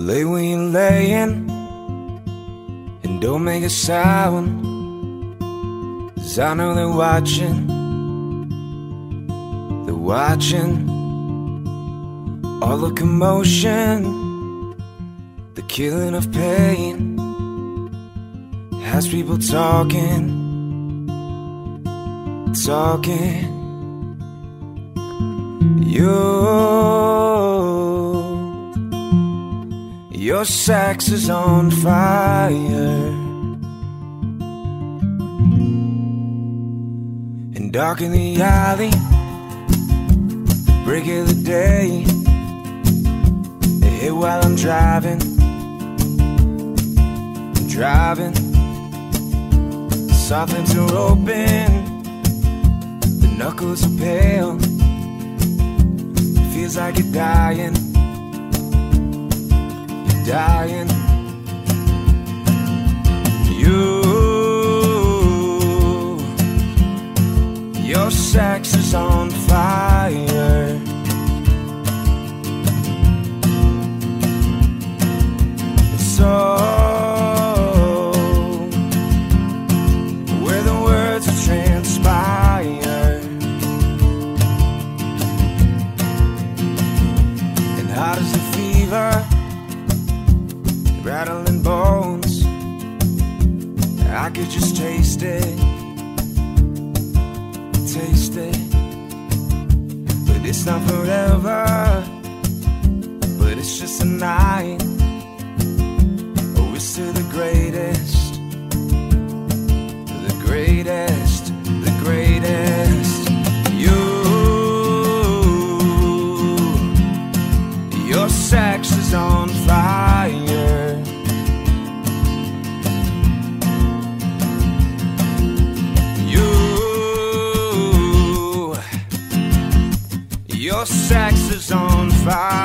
Lay where you're laying and don't make a sound. Cause I know they're watching. They're watching all the commotion, the killing of pain. Has people talking, talking. You, your sex is on fire. And dark in the alley, break of the day. Hit while I'm driving, I'm driving. Softens are open, the knuckles are pale. Feels like you're dying, dying. You, your sex is on fire. It's So, I could just taste it, taste it, but it's not forever. But it's just a night. Oh, it's to the greatest, the greatest, fire.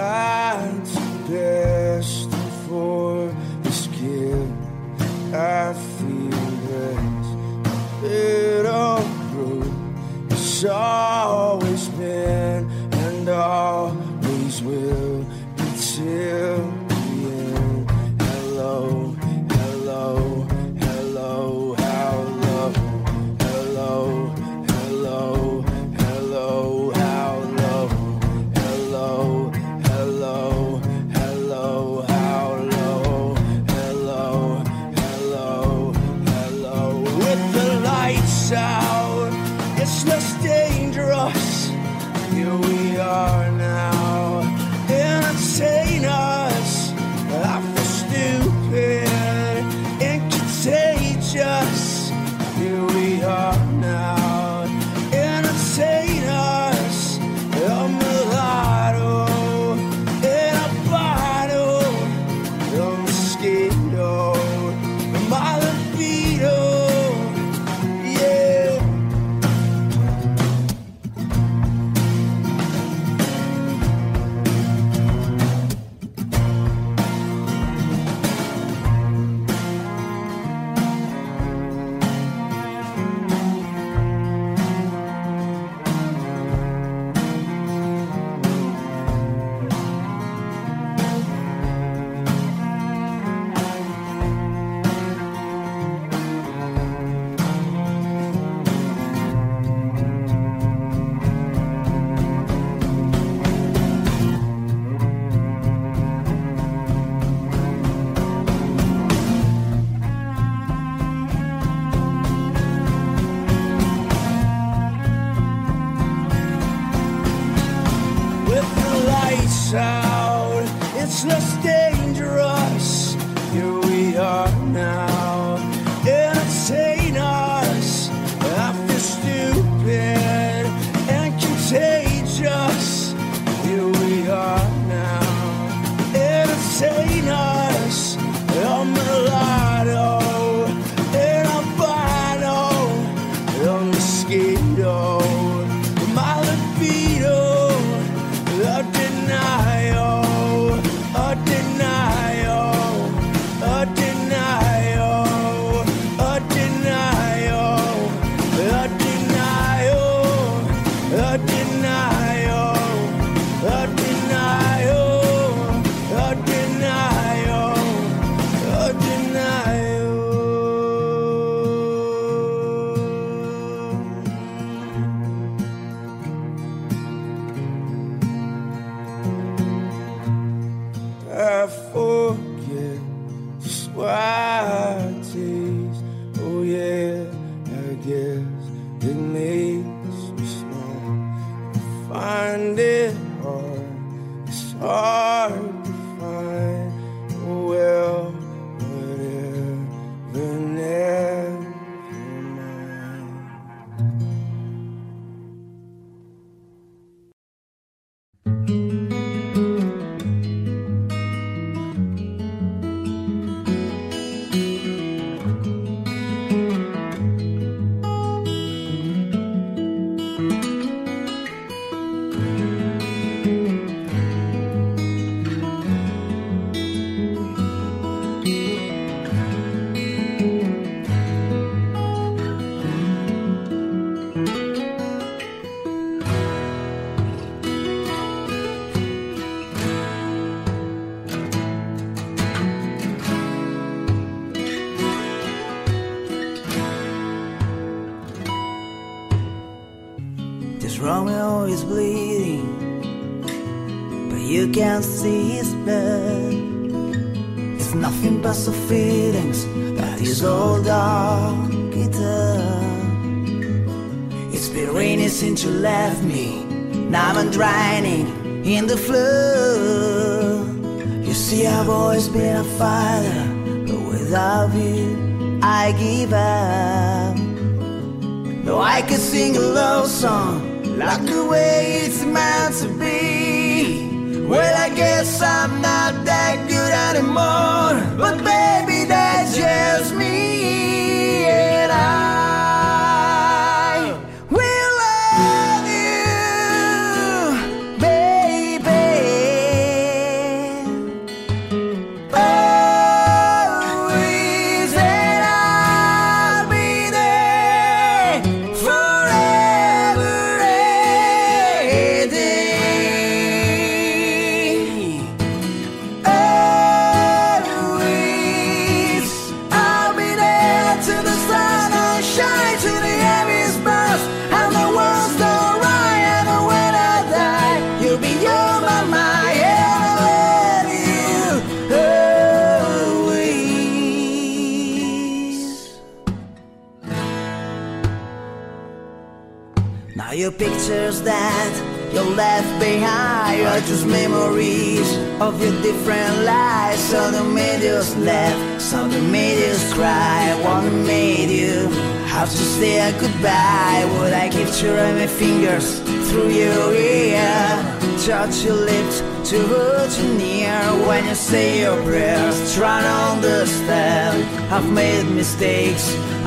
I'm destined for this. I feel that.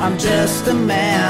I'm just a man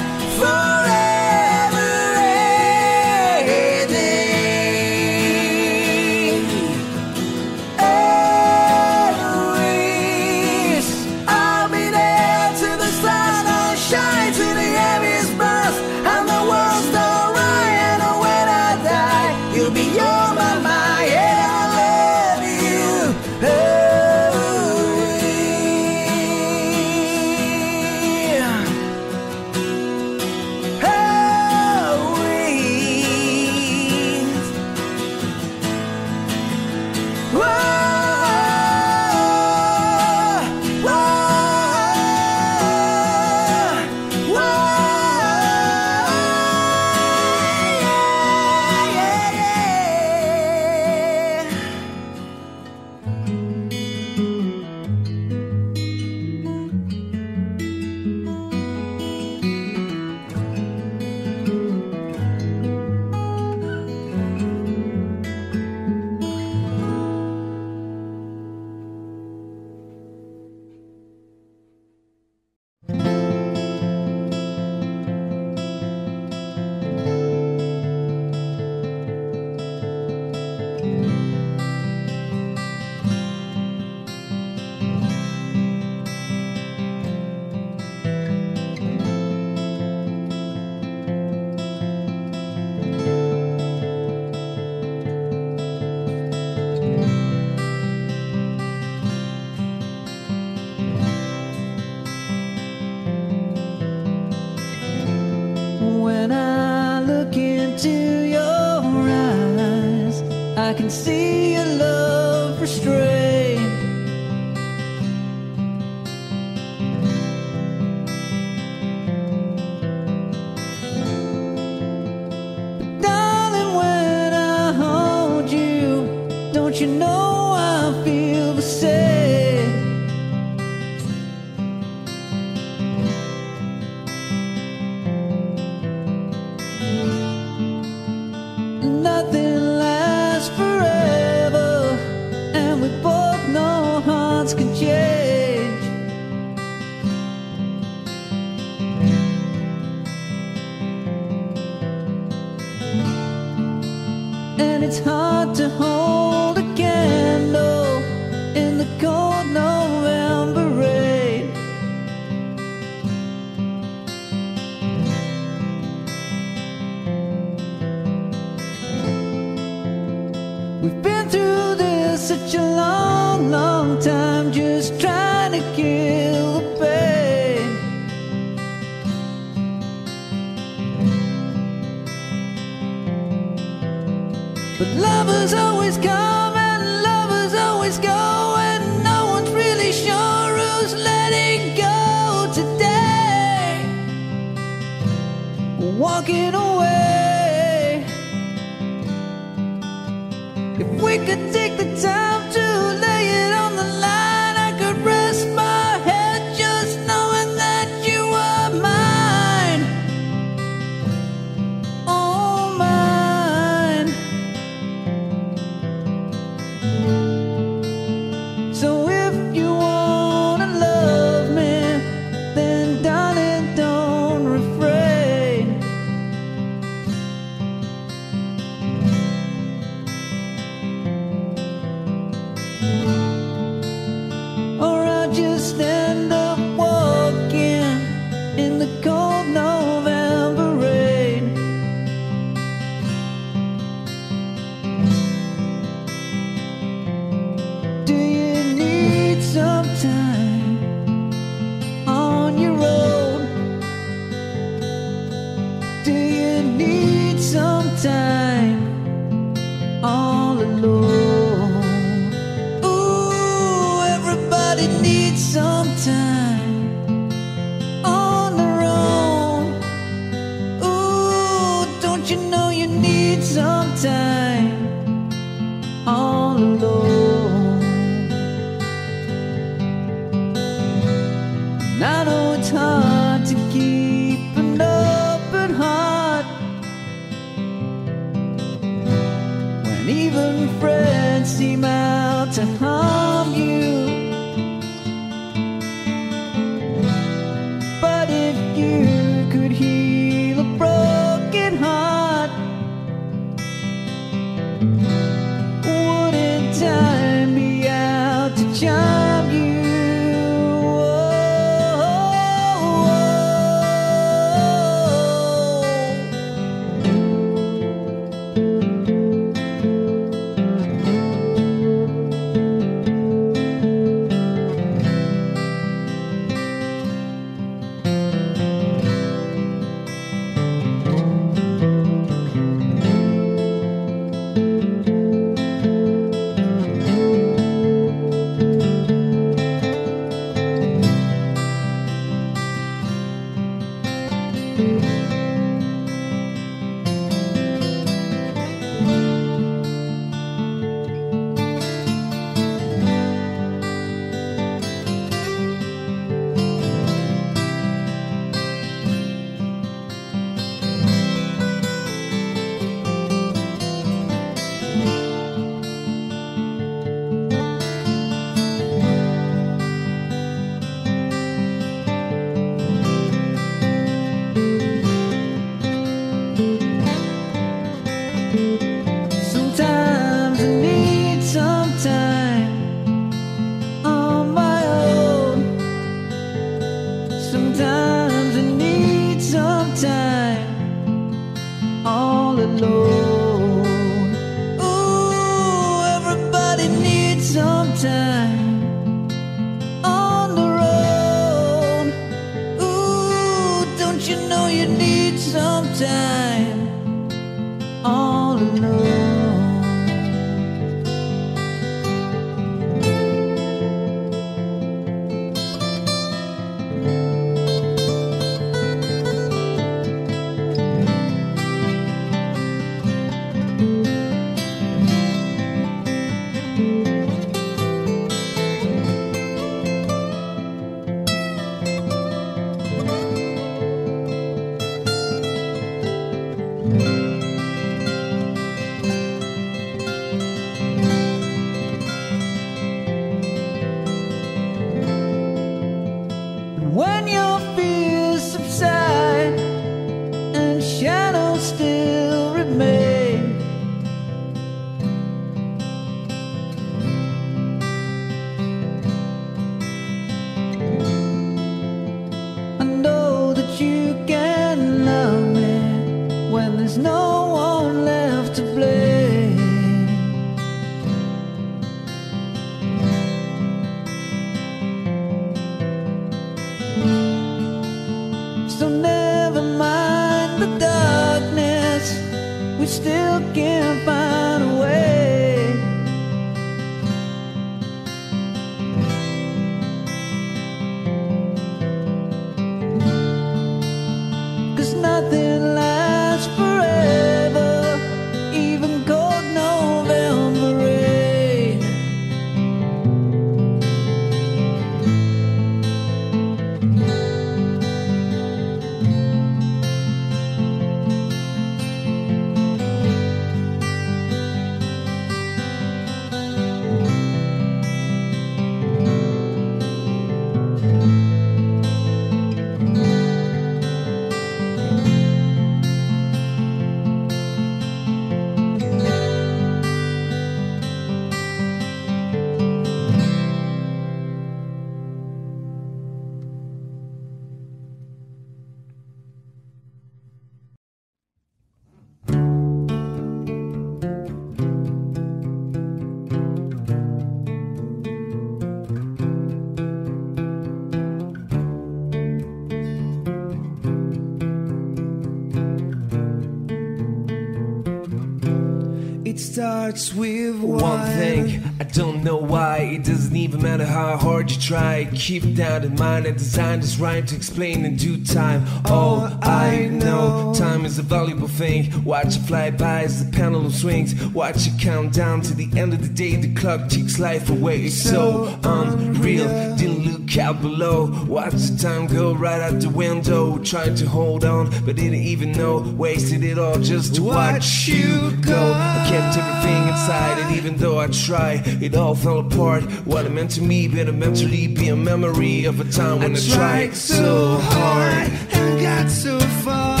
Keep that in mind. I designed this rhyme to explain in due time. All I know, time is a valuable thing. Watch it fly by as the pendulum swings. Watch it count down to the end of the day. The clock ticks life away. It's so unreal. Didn't look out below. Watch the time go right out the window. Trying to hold on, but didn't even know. Wasted it all just to watch you go. I kept everything inside, and even though I tried, it all fell apart. What it meant to me, but eventually be a memory of a time when I, tried so hard. and got so far,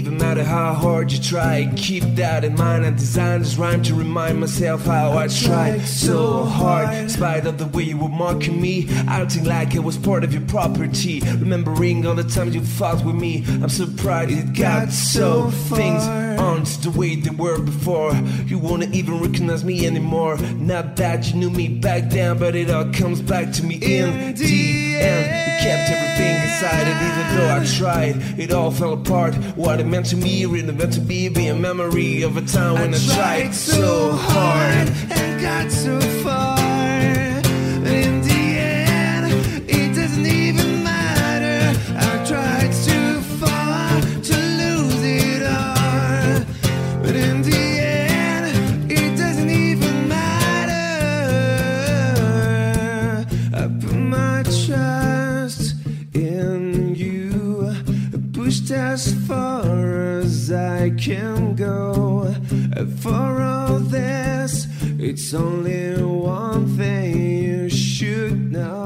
even matter how hard you try. Keep that in mind. I designed this rhyme to remind myself how I tried so hard. In spite of the way you were marking me, acting like it was part of your property. Remembering all the times you fought with me. I'm surprised it got so. Things aren't the way they were before. You won't even recognize me anymore. Not that you knew me back then, but it all comes back to me in the end. Kept everything inside, and even though I tried, it all fell apart. What it meant to me, really meant to be, be a memory of a time when I, tried so hard. and got so far. I can go. For all this, it's only one thing you should know.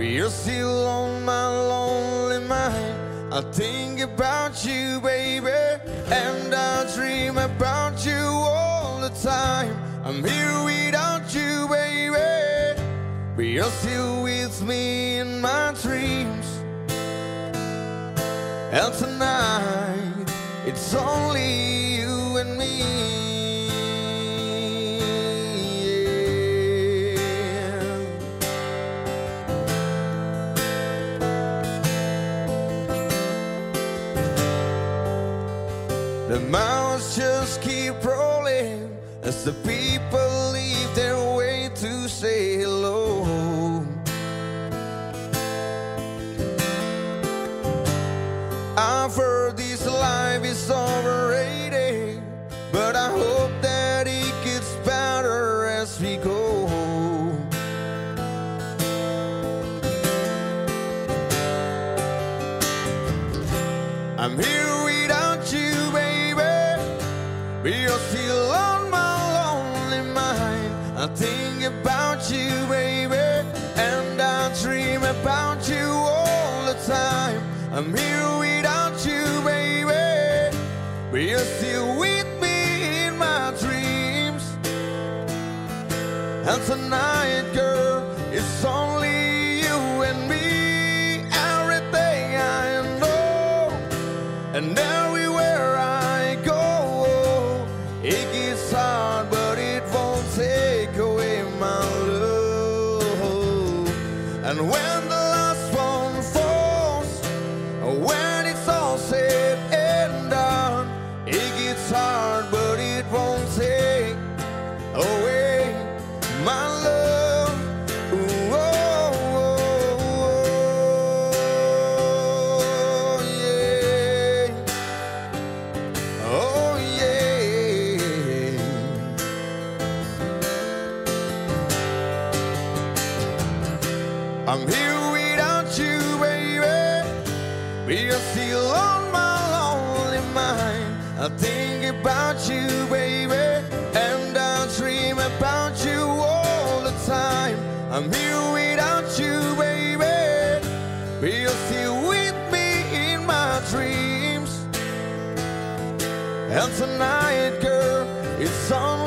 We're still on my lonely mind. I think about you, baby, and I dream about you all the time. I'm here without you, baby, but you're still with me in my dreams. And tonight, it's only you and me. the people tonight, girl. I'm here without you, baby. But you're still with me in my dreams. And tonight, girl, it's on.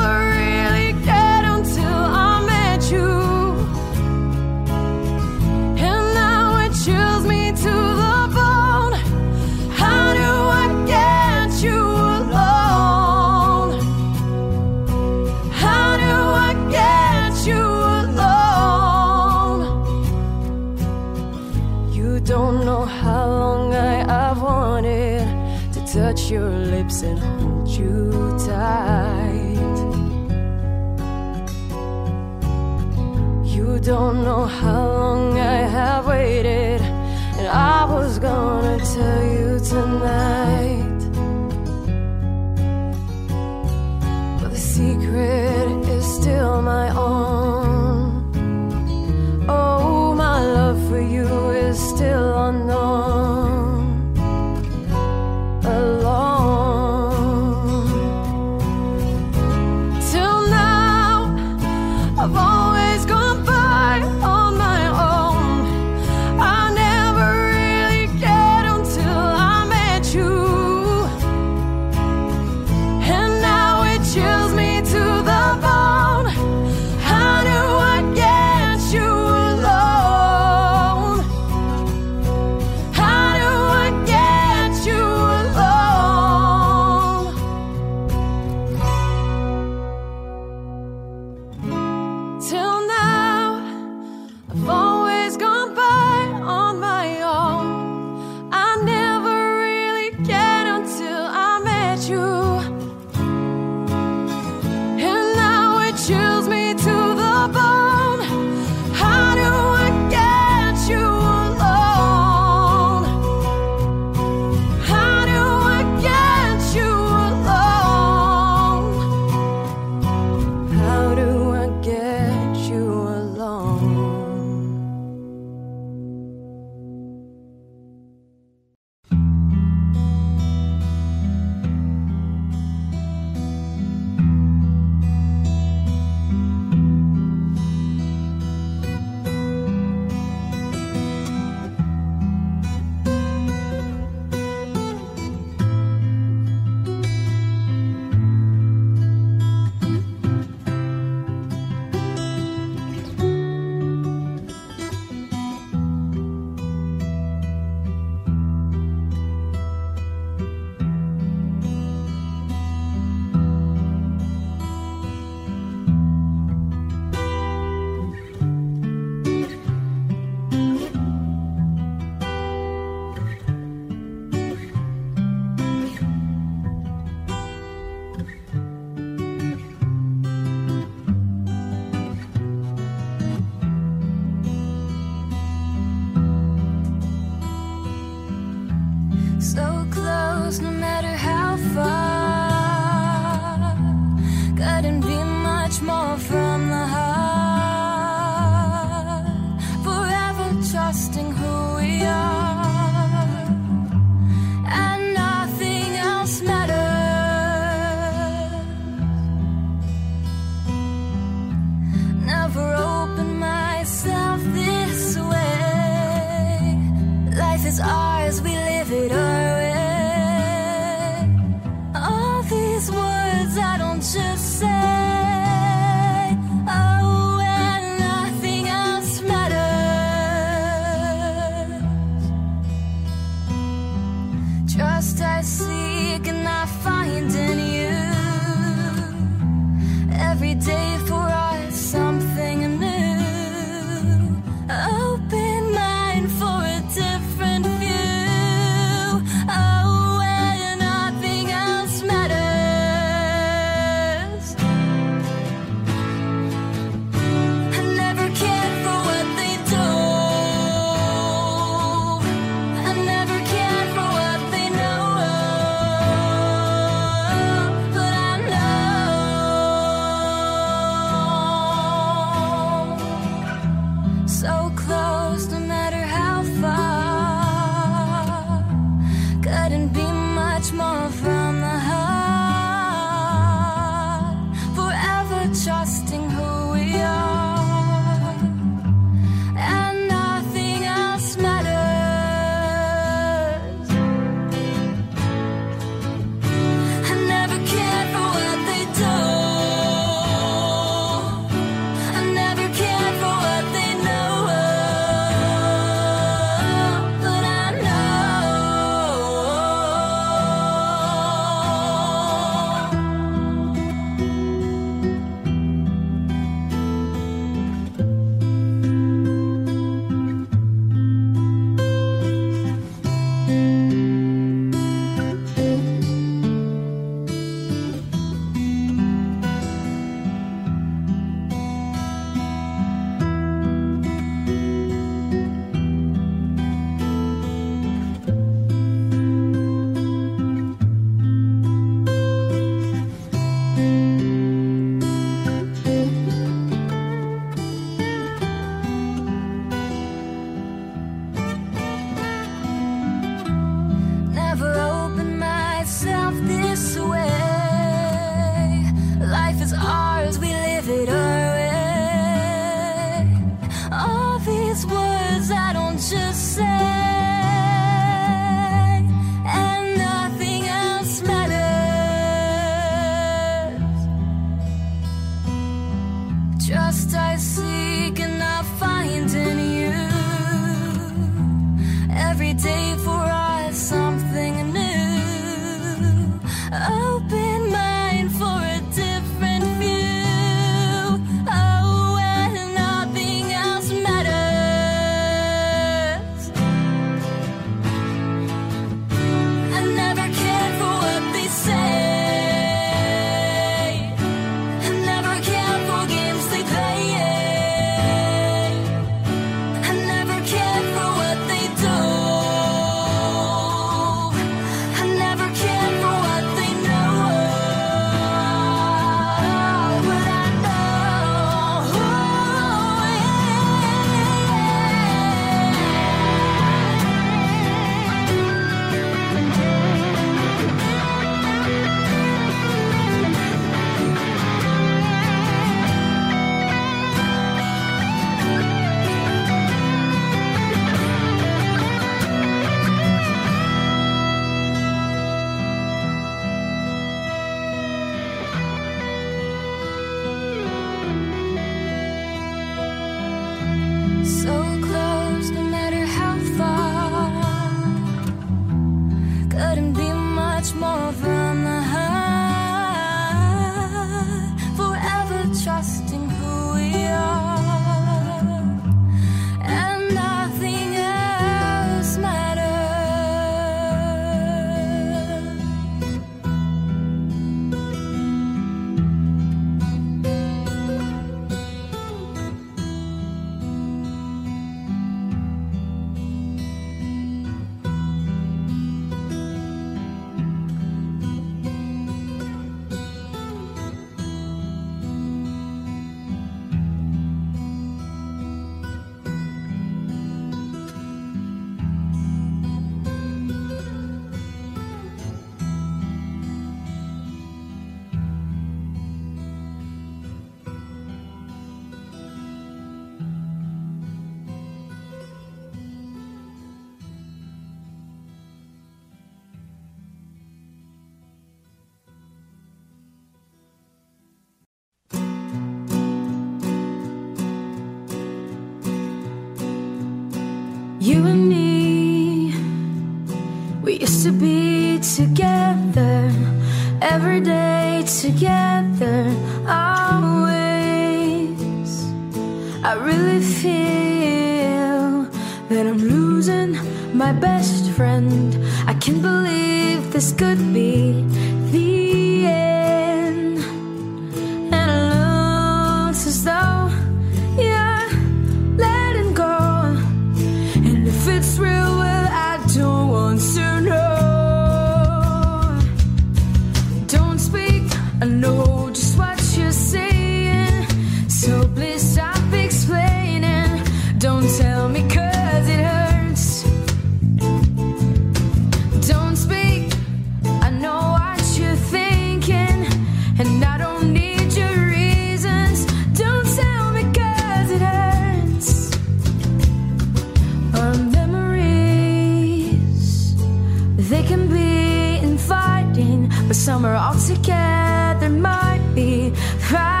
Are all together might be frightening.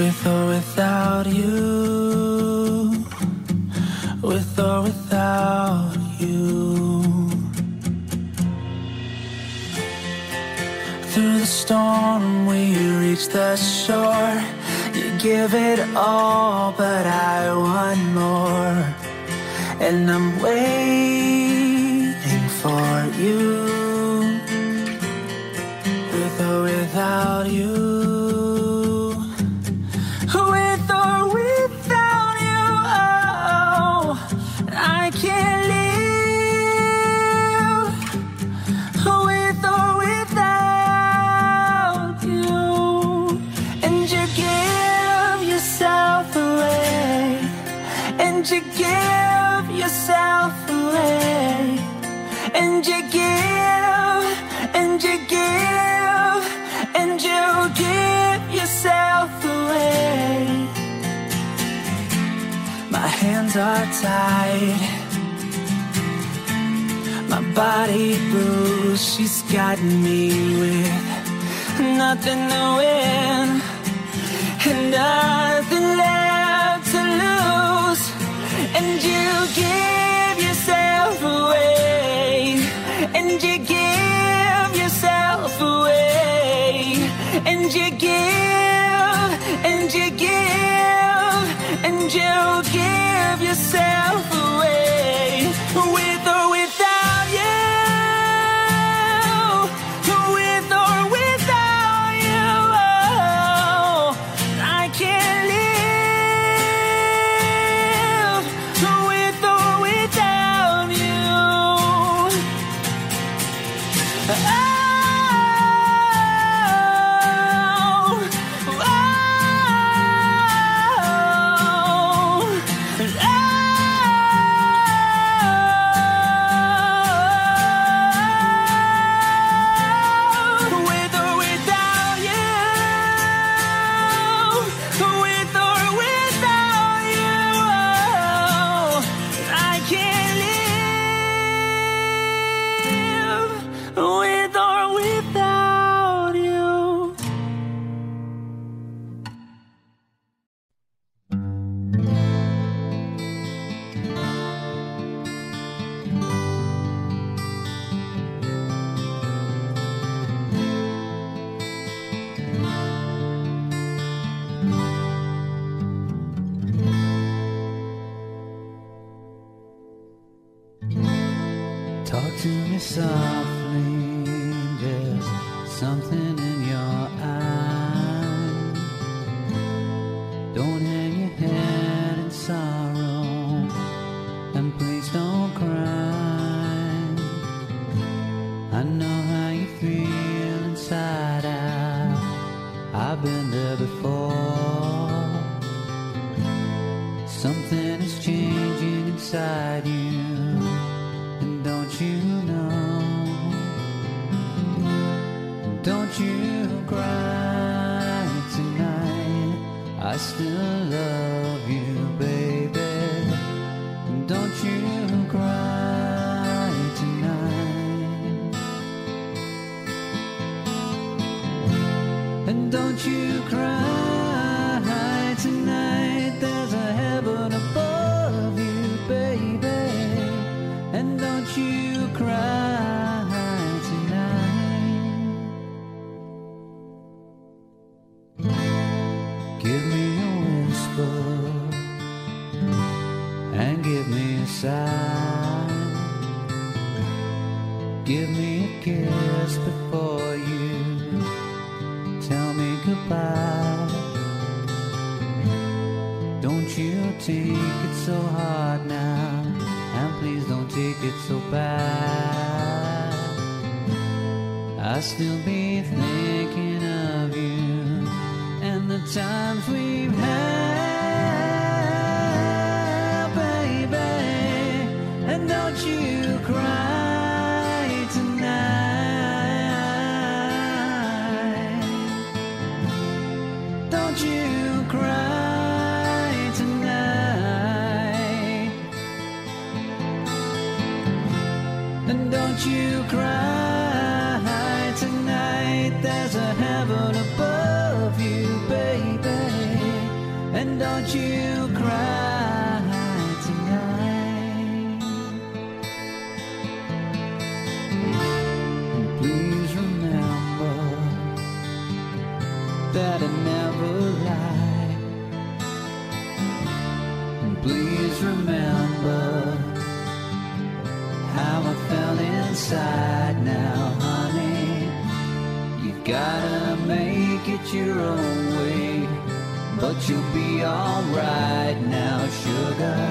With or without you. With or without you. Through the storm, we reach the shore. You give it all, but I want more. And I'm waiting. hands are tied. My body bruised She's got me with Nothing to win. And nothing left to lose. And you give yourself away. And you give yourself away. And you give myself. Some. there's a heaven above you, baby, and don't you cry. gotta make it your own way. But you'll be alright now, sugar.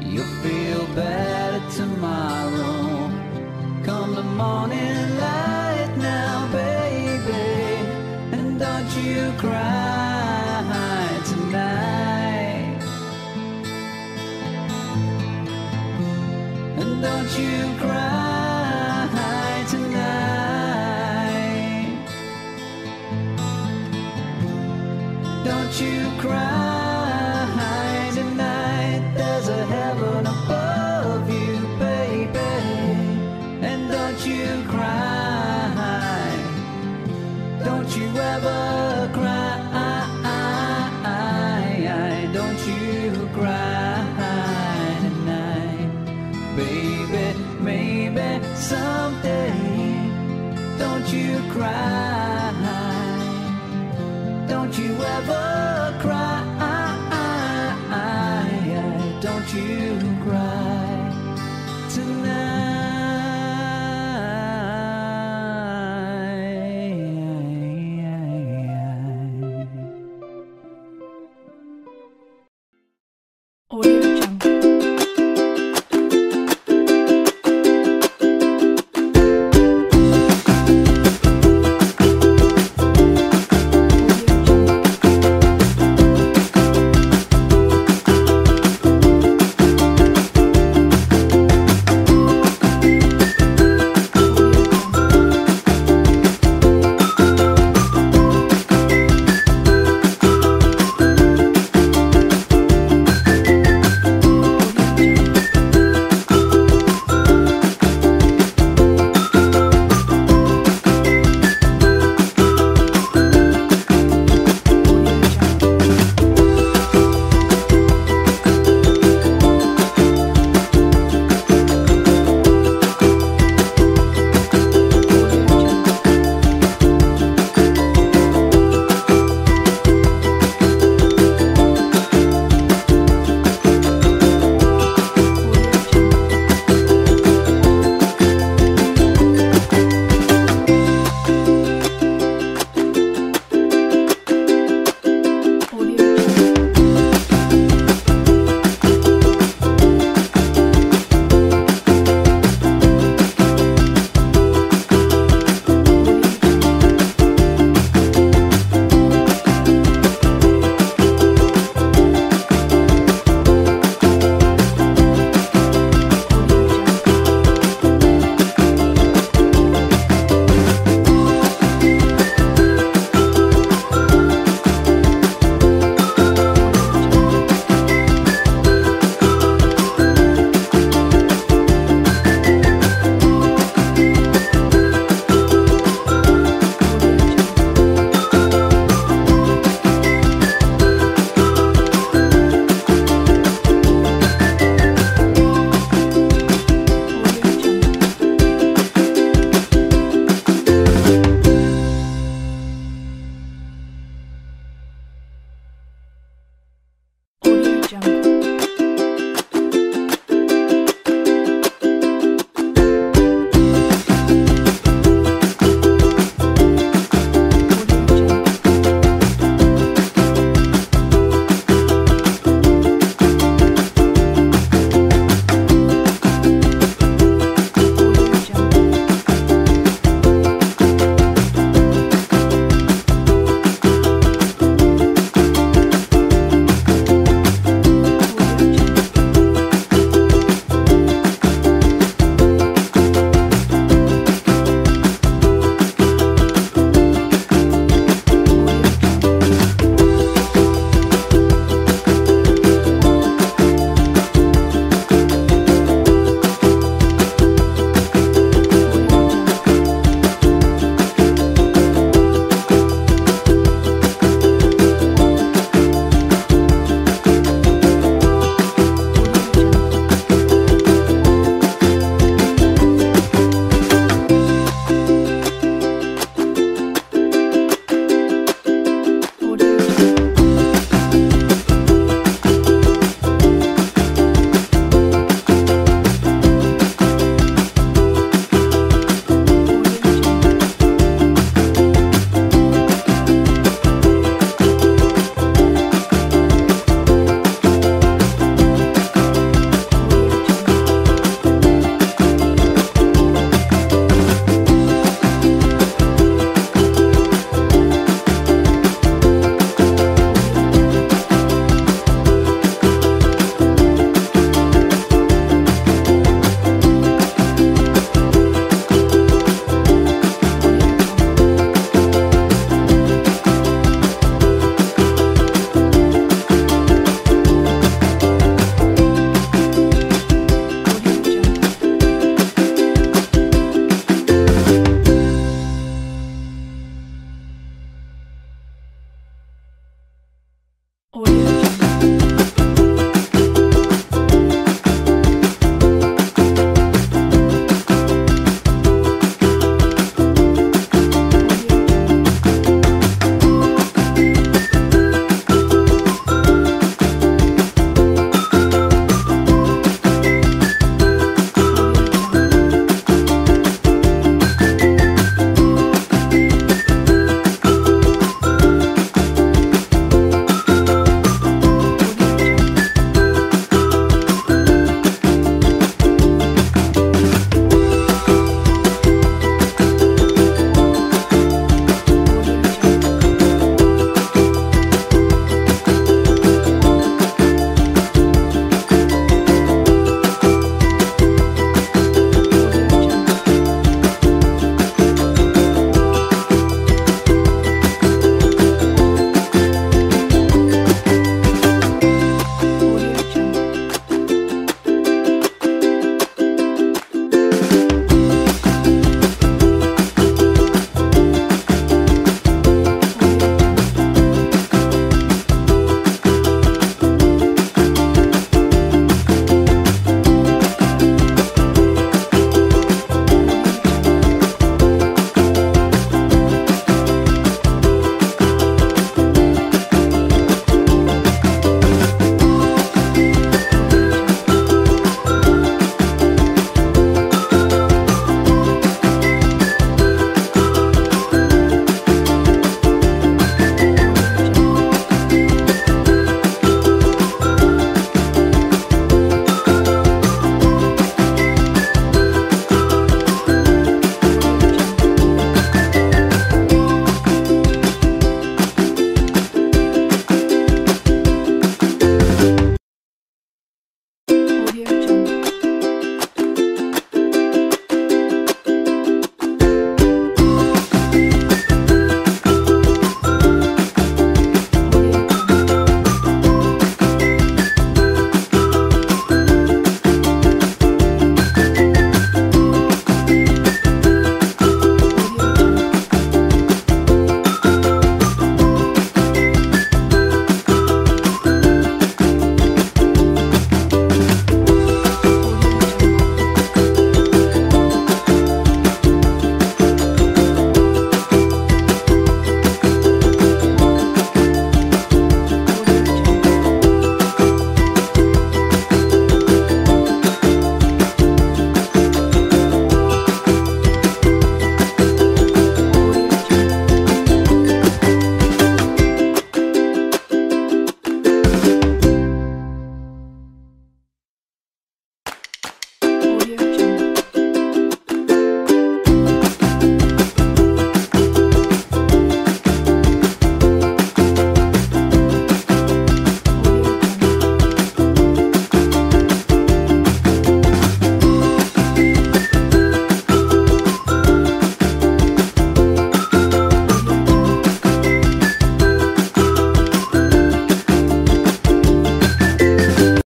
You'll feel better tomorrow. Come the morning light now, baby. And don't you cry tonight. And don't you cry.